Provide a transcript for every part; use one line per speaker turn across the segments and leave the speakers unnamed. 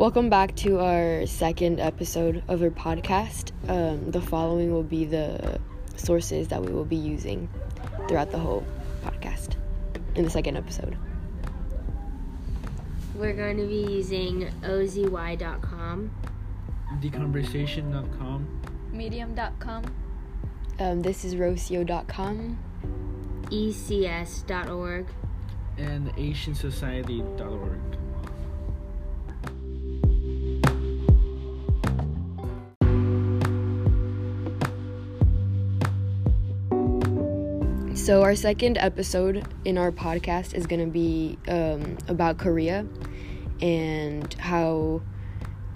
Welcome back to our second episode of our podcast. Um, the following will be the sources that we will be using throughout the whole podcast in the second episode.
We're going to be using ozy.com,
theconversation.com,
medium.com,
Um, this is rocio.com.
ecs.org,
and asiansociety.org.
So, our second episode in our podcast is going to be um, about Korea and how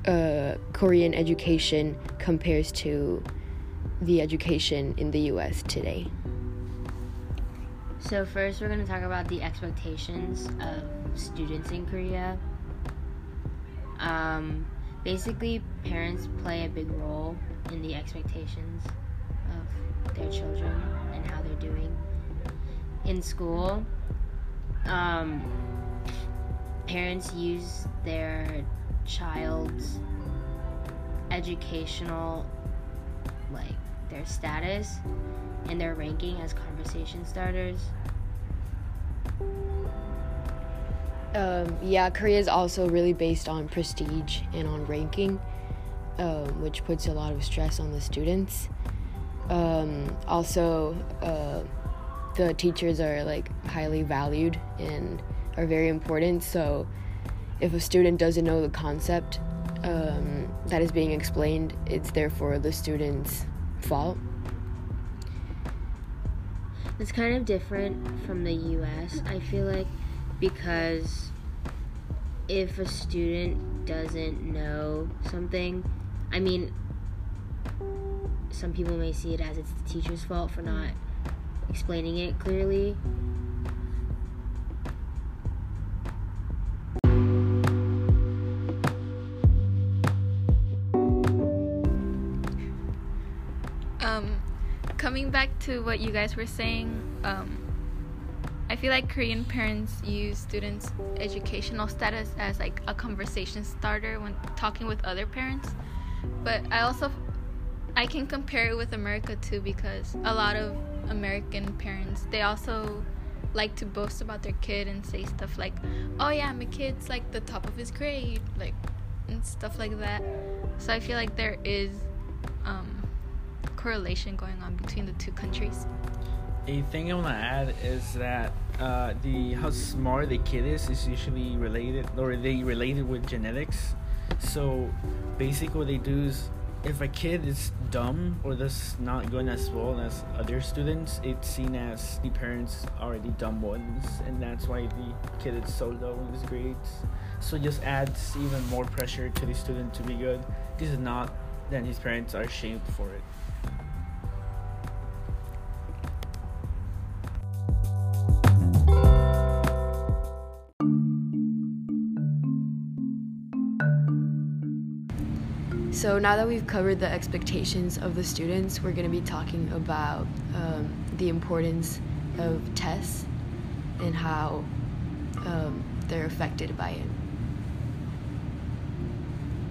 uh, Korean education compares to the education in the US today.
So, first, we're going to talk about the expectations of students in Korea. Um, basically, parents play a big role in the expectations of their children and how they're doing. In school, um, parents use their child's educational, like their status and their ranking as conversation starters.
Um, yeah, Korea is also really based on prestige and on ranking, um, which puts a lot of stress on the students. Um, also, uh, the teachers are like highly valued and are very important. So, if a student doesn't know the concept um, that is being explained, it's therefore the student's fault.
It's kind of different from the US, I feel like, because if a student doesn't know something, I mean, some people may see it as it's the teacher's fault for not explaining it clearly.
Um, coming back to what you guys were saying, um, I feel like Korean parents use students' educational status as like a conversation starter when talking with other parents. But I also I can compare it with America too because a lot of American parents they also like to boast about their kid and say stuff like, "Oh yeah, my kid's like the top of his grade," like and stuff like that. So I feel like there is um, correlation going on between the two countries.
A thing I want to add is that uh, the how smart the kid is is usually related, or they related with genetics. So basically, what they do is if a kid is dumb or does not going as well as other students, it's seen as the parents are the dumb ones, and that's why the kid is so low in his grades. So just adds even more pressure to the student to be good. This is not, then his parents are shamed for it.
So now that we've covered the expectations of the students, we're going to be talking about um, the importance of tests and how um, they're affected by it.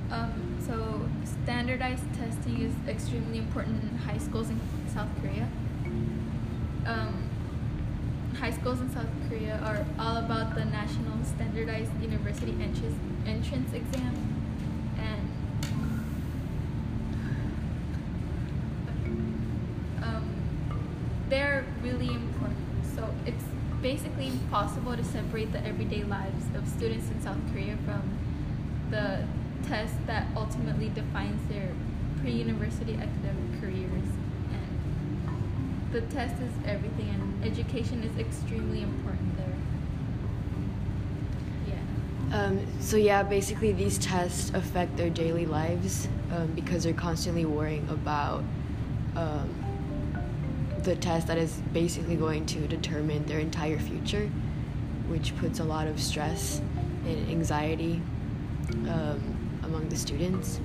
Um, so standardized testing is extremely important in high schools in South Korea. Um, high schools in South Korea are all about the national standardized university entrance entrance exam, separate the everyday lives of students in South Korea from the test that ultimately defines their pre-university academic careers. And the test is everything, and education is extremely important there. Yeah.
Um, so yeah, basically these tests affect their daily lives um, because they're constantly worrying about um, the test that is basically going to determine their entire future, which puts a lot of stress and anxiety um, among the students.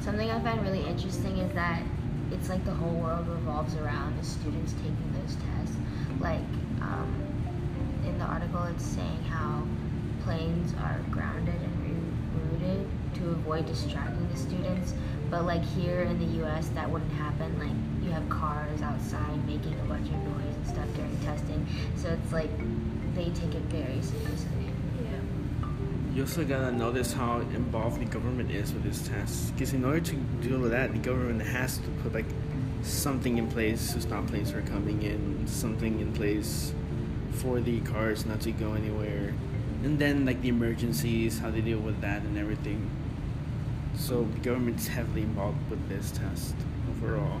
Something I find really interesting is that it's like the whole world revolves around the students taking those tests. Like um, in the article, it's saying how planes are grounded and included to avoid distracting the students. But like here in the U.S., that wouldn't happen. Like you have cars outside making a bunch of noise and stuff during testing, so it's like they take it very seriously.
Yeah.
You also gotta notice how involved the government is with this test. Because in order to deal with that, the government has to put like something in place to stop planes from coming in, something in place for the cars not to go anywhere, and then like the emergencies, how they deal with that and everything. So the government's heavily involved with this test overall.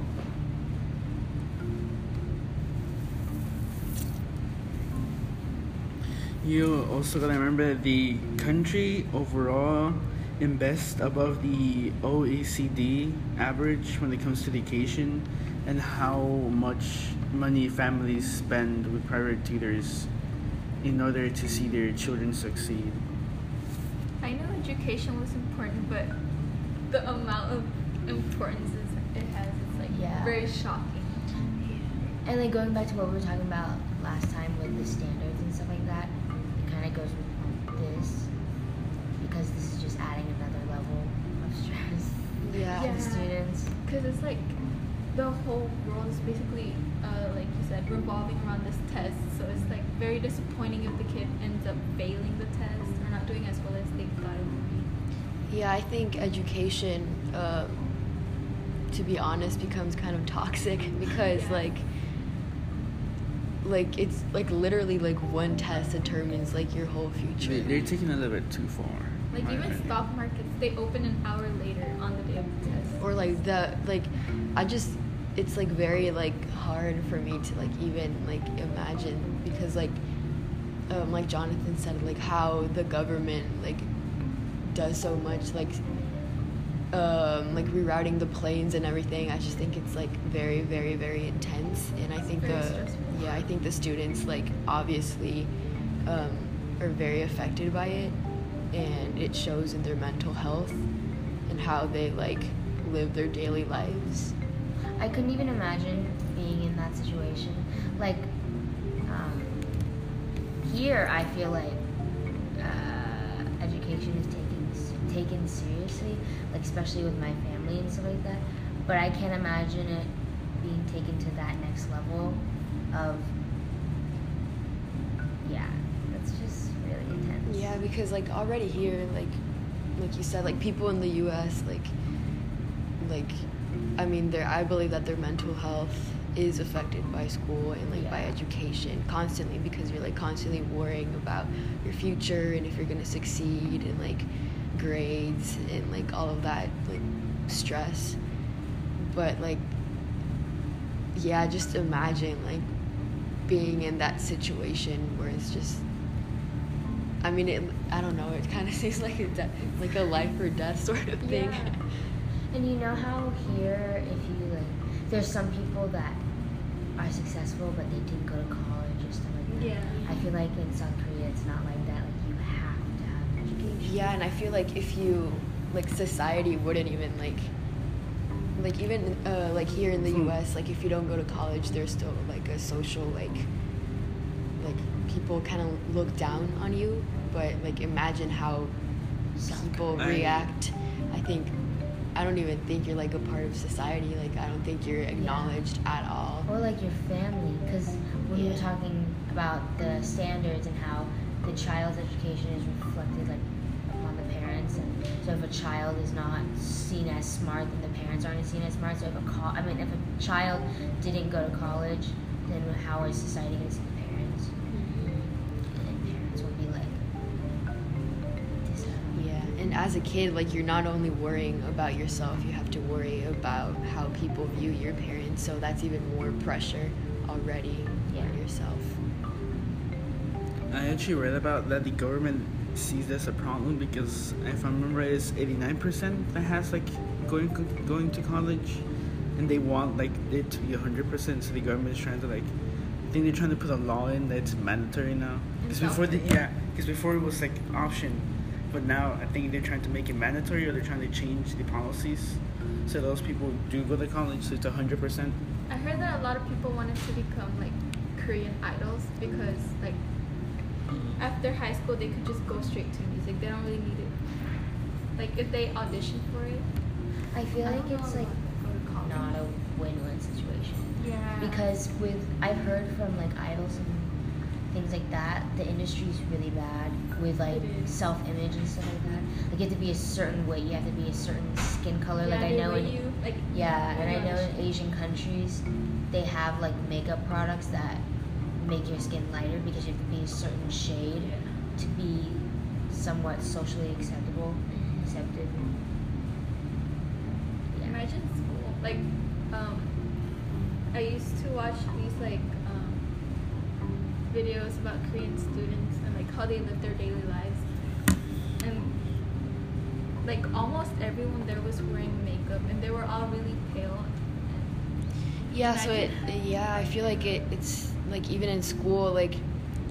You also gotta remember the country overall invests above the OECD average when it comes to education and how much money families spend with private tutors in order to see their children succeed.
I know education was important, but the amount of importance it has is like
Yeah.
very shocking.
And like going back to what we were talking about last time with the standards and stuff like that, it kind of goes with this because this is just adding another level of stress
Yeah.
to
Yeah.
the students.
Because it's like the whole world is basically, uh, like you said, revolving around this test. So it's like very disappointing if the kid ends up failing the test or not doing as well as they thought it would be.
Yeah, I think education, um, to be honest, becomes kind of toxic because
Yeah.
like, like it's like literally like one test determines like your whole future.
They, they're taking it a little bit too far.
Like even
opinion.
stock markets, they open an hour later on the day of the test.
or like the like i just it's like very like hard for me to like even like imagine because like um, like jonathan said like how the government like does so much like um, like rerouting the planes and everything i just think it's like very very very intense and i think
Very
the
stressful.
yeah i think the students like obviously um, are very affected by it and it shows in their mental health and how they like live their daily lives.
I couldn't even imagine being in that situation. Like, um, here I feel like taken seriously, like especially with my family and stuff like that. But I can't imagine it being taken to that next level of yeah, that's just really intense.
Yeah, because like already here, like like you said, like people in the U.S. like like I mean, their I believe that their mental health is affected by school and like by education constantly because you're like constantly worrying about your future and if you're gonna succeed and like grades and like all of that like stress. But like yeah, just imagine like being in that situation where it's just I mean, it, I don't know. It kind of seems like a de- like a life or death sort of thing.
Yeah.
And you know how here, if you like, there's some people that are successful but they didn't go to college or stuff like that.
Yeah.
I feel like in South Korea it's not like that. Like you have to have education.
Yeah, and I feel like if you like society wouldn't even like like even uh, like here in the
Hmm.
U.S. like if you don't go to college, there's still like a social like like people kind of look down on you. But like imagine how people react. I think I don't even think you're like a part of society. Like I don't think you're acknowledged at all.
Or like your family, because when we
Yeah.
were talking about the standards and how the child's education is reflected so if a child is not seen as smart, then the parents aren't seen as smart. So if a co- I mean, if a child didn't go to college, then how is society going to see the parents? And then parents will be like, this,
Yeah, and as a kid, like you're not only worrying about yourself, you have to worry about how people view your parents. So that's even more pressure already
Yeah.
on yourself.
I actually read about that the government sees this a problem because if I remember, it's eighty nine percent that has like going going to college, and they want like it to be hundred percent. So the government is trying to like, I think they're trying to put a law in that it's mandatory now. Because before the yeah, because before it was like option, but now I think they're trying to make it mandatory or they're trying to change the policies, so those people do go to college. So it's hundred percent.
I heard that a lot of people wanted to become like Korean idols because like Mm-hmm. after high school they could just go straight to music. They don't really need it. Like if they audition for it.
I feel
I
like
don't
it's like
go to
not a win-win situation.
Yeah.
because with I've heard from like idols and things like that, the industry is really bad with like self-image and stuff like that. Like you have to be a certain way, you have to be a certain skin color.
yeah,
like I know
rate
in
you, like
yeah, and I know in Asian countries they have like makeup products that make your skin lighter because you have to be a certain shade
Yeah.
to be somewhat socially acceptable, accepted. Yeah.
Imagine school. Like, um, I used to watch these like um, videos about Korean students and like how they live their daily lives, and like almost everyone there was wearing makeup, and they were all really pale.
Yeah, so it yeah, I feel like it it's like even in school like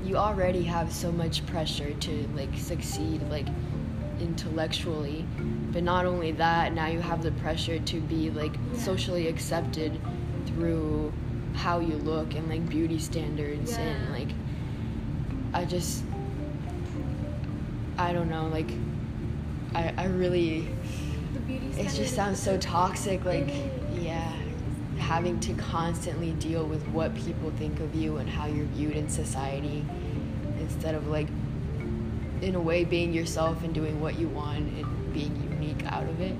you already have so much pressure to like succeed like intellectually. But not only that, now you have the pressure to be like
Yeah.
socially accepted through how you look and like beauty standards and like I just I don't know, like I I really
The beauty
it just sounds so toxic like yeah having to constantly deal with what people think of you and how you're viewed in society instead of like in a way being yourself and doing what you want and being unique out of it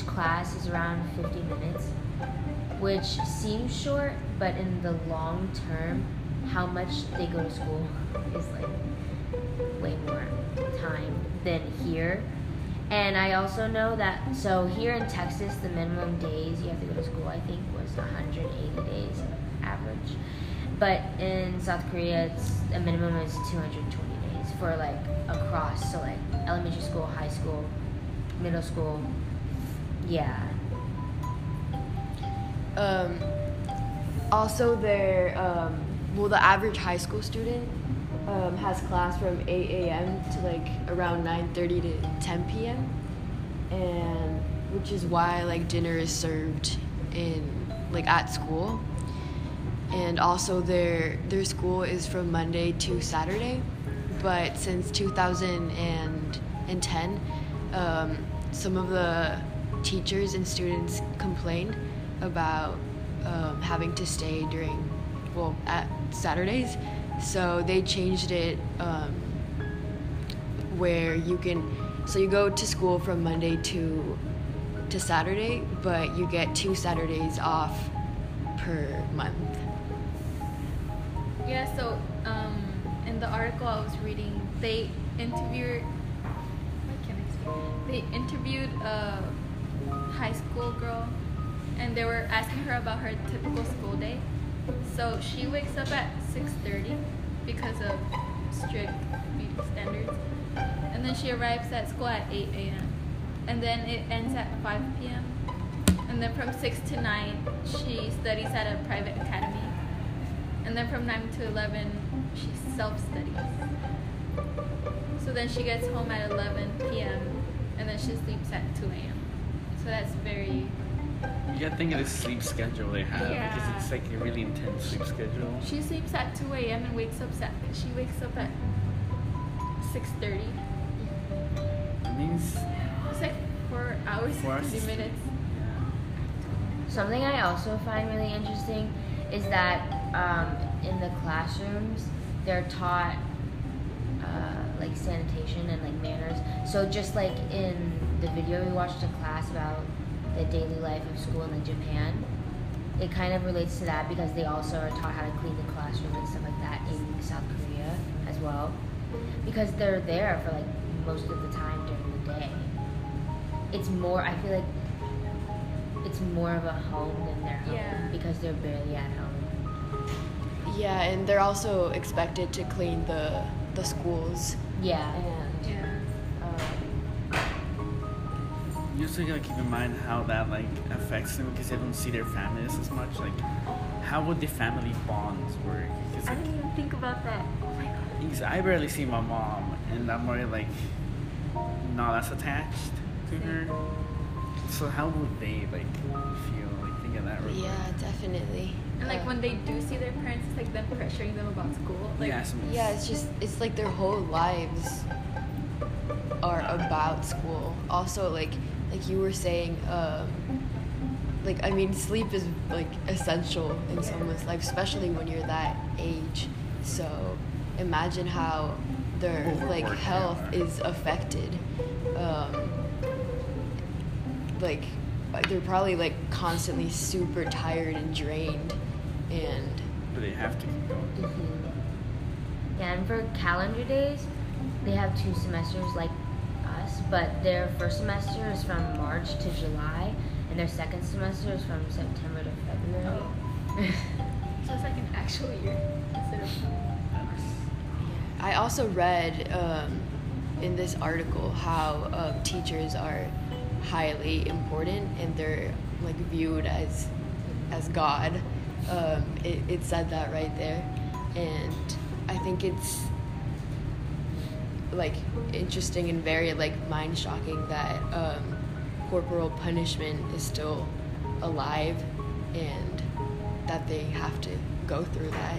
each class is around 50 minutes, which seems short, but in the long term, how much they go to school is like way more time than here. And I also know that, so here in Texas, the minimum days you have to go to school, I think, was 180 days average. But in South Korea, it's a minimum is 220 days for like across, so like elementary school, high school, middle school. Yeah.
um, also their um, well the average high school student um, has class from 8 a.m to like around 9.30 to 10 p.m and which is why like dinner is served in like at school and also their their school is from monday to saturday but since 2010 um, some of the teachers and students complained about um, having to stay during well at saturdays so they changed it um, where you can so you go to school from monday to to saturday but you get two saturdays off per month
Yeah, so um, in the article I was reading, they interviewed. They interviewed a high school girl, and they were asking her about her typical school day. So she wakes up at six thirty because of strict beauty standards, and then she arrives at school at eight a.m. and then it ends at five p.m. And then from six to nine, she studies at a private academy. And then from 9 to 11, she self studies. So then she gets home at 11 p.m. and then she sleeps at 2 a.m. So that's very.
You gotta think of the sleep schedule they have
Yeah.
because it's like a really intense sleep schedule.
She sleeps at 2 a.m. and wakes up at. She wakes up at 6:30.
It means
It's like four hours,
Four hours.
30 minutes.
Something I also find really interesting is that um, in the classrooms they're taught uh, like sanitation and like manners. So just like in the video we watched in class about the daily life of school in like Japan, it kind of relates to that because they also are taught how to clean the classroom and stuff like that in South Korea as well. Because they're there for like most of the time during the day. It's more I feel like it's more of a home than their home
Yeah.
because they're barely at home.
yeah and they're also expected to clean the the schools
Yeah.
and
you also gotta keep in mind how that like affects them because they don't see their families as much. Like how would the family bonds work? 'Cause,
I
like,
didn't even think about that. Oh my god.
because I barely see my mom, and I'm already like not as attached to her. So how would they like feel? Like think of that. real quick.
Yeah, definitely.
And like when they do see their parents, it's like them pressuring them about school. Like,
yeah, some-
Yeah, it's just it's like their whole lives are about school. Also, like like you were saying, um, like I mean, sleep is like essential in someone's life, especially when you're that age. So imagine how their like health is affected. Um, like they're probably like constantly super tired and drained, and
but they have to keep going.
Yeah, and for calendar days, they have two semesters like us, but their first semester is from March to July, and their second semester is from September to February.
so it's like an actual year instead of.
I also read um, in this article how um, teachers are highly important and they're like viewed as as God. Um, it, it said that right there, and I think it's like interesting and very like mind shocking that um, corporal punishment is still alive and that they have to go through that.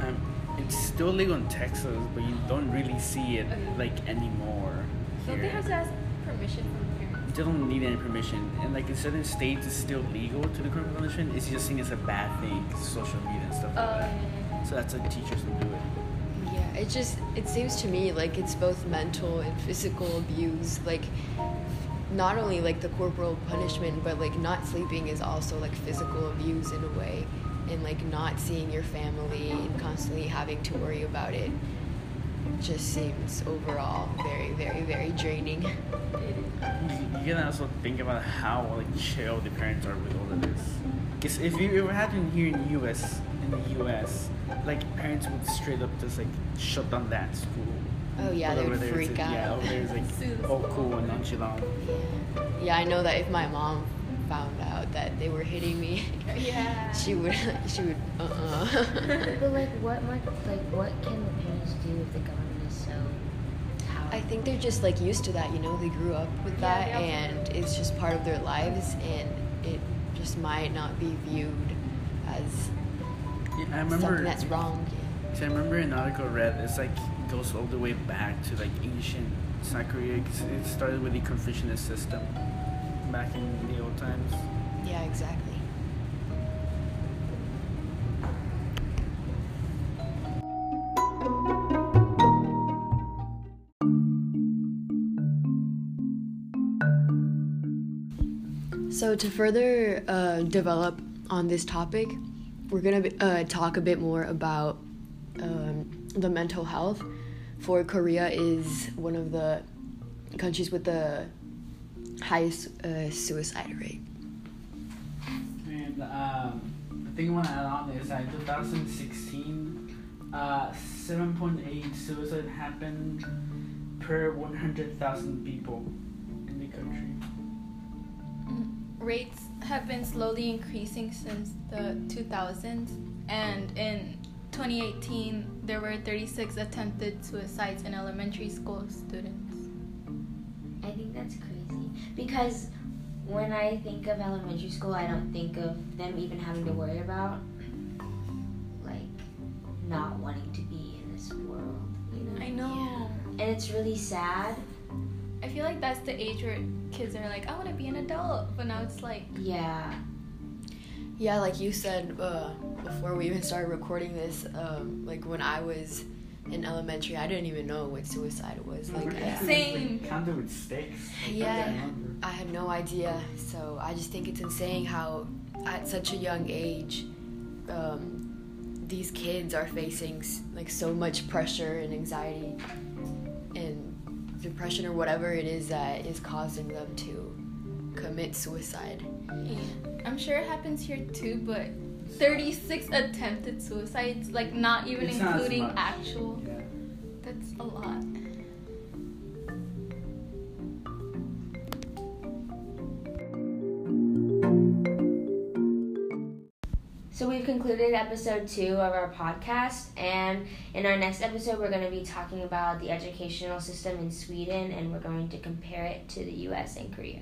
Um, it's still legal in Texas, but you don't really see it
Okay.
like anymore.
Don't they
here.
have to ask permission from parents?
They don't need any permission, and like in certain states, it's still legal to the corporal punishment. It's just seen as a bad thing, social media and stuff like
Uh,
that. So that's what teachers don't do it.
Just it seems to me like it's both mental and physical abuse. Like not only like the corporal punishment, but like not sleeping is also like physical abuse in a way. And like not seeing your family and constantly having to worry about it just seems overall very, very, very draining.
You, can also think about how like chill the parents are with all of this. Because if you ever happened here in the U.S., in the U.S., like parents would straight up just like shut down that school.
Oh yeah, they
over
would
there, it's
freak
like-
out.
Yeah, over there it's like all
school.
cool and nonchalant.
Yeah. Yeah, I know that if my mom found out that they were hitting me,
Yeah.
she would she would uh uh
but like, what like, what can the parents do if the government is so?
I think they're just like used to that, you know. They grew up with that,
they also-
and it's just part of their lives, and it just might not be viewed as
Yeah, I remember.
something that's wrong.
So I remember an article I read. It's like goes all the way back to like ancient South Korea. 'cause it started with the Confucianist system back in the old times.
Yeah, yeah exactly. So to further uh, develop on this topic, we're gonna uh, talk a bit more about um, the mental health. For Korea is one of the countries with the highest uh, suicide rate.
And um, the thing I want to add on is that in 2016, uh, 7.8 suicide happened per 100,000 people in the country.
Rates have been slowly increasing since the 2000s, and in 2018, there were 36 attempted suicides in elementary school students.
I think that's crazy because when I think of elementary school, I don't think of them even having to worry about like not wanting to be in this world, you know.
I know.
And it's really sad.
I feel like that's the age where kids are like, I want to be an adult, but now it's like,
Yeah.
Yeah, like you said uh, before we even started recording this, um, like when I was in elementary, I didn't even know what suicide was. Like, I,
Same.
Counted with sticks. Like,
Yeah.
I
had no idea. So I just think it's insane how, at such a young age, um, these kids are facing like so much pressure and anxiety and depression or whatever it is that is causing them to commit suicide. Yeah.
I'm sure it happens here too, but 36 attempted suicides, like not even
It's
including
much.
actual.
Concluded episode two of our podcast, and in our next episode, we're going to be talking about the educational system in Sweden, and we're going to compare it to the U.S. and Korea.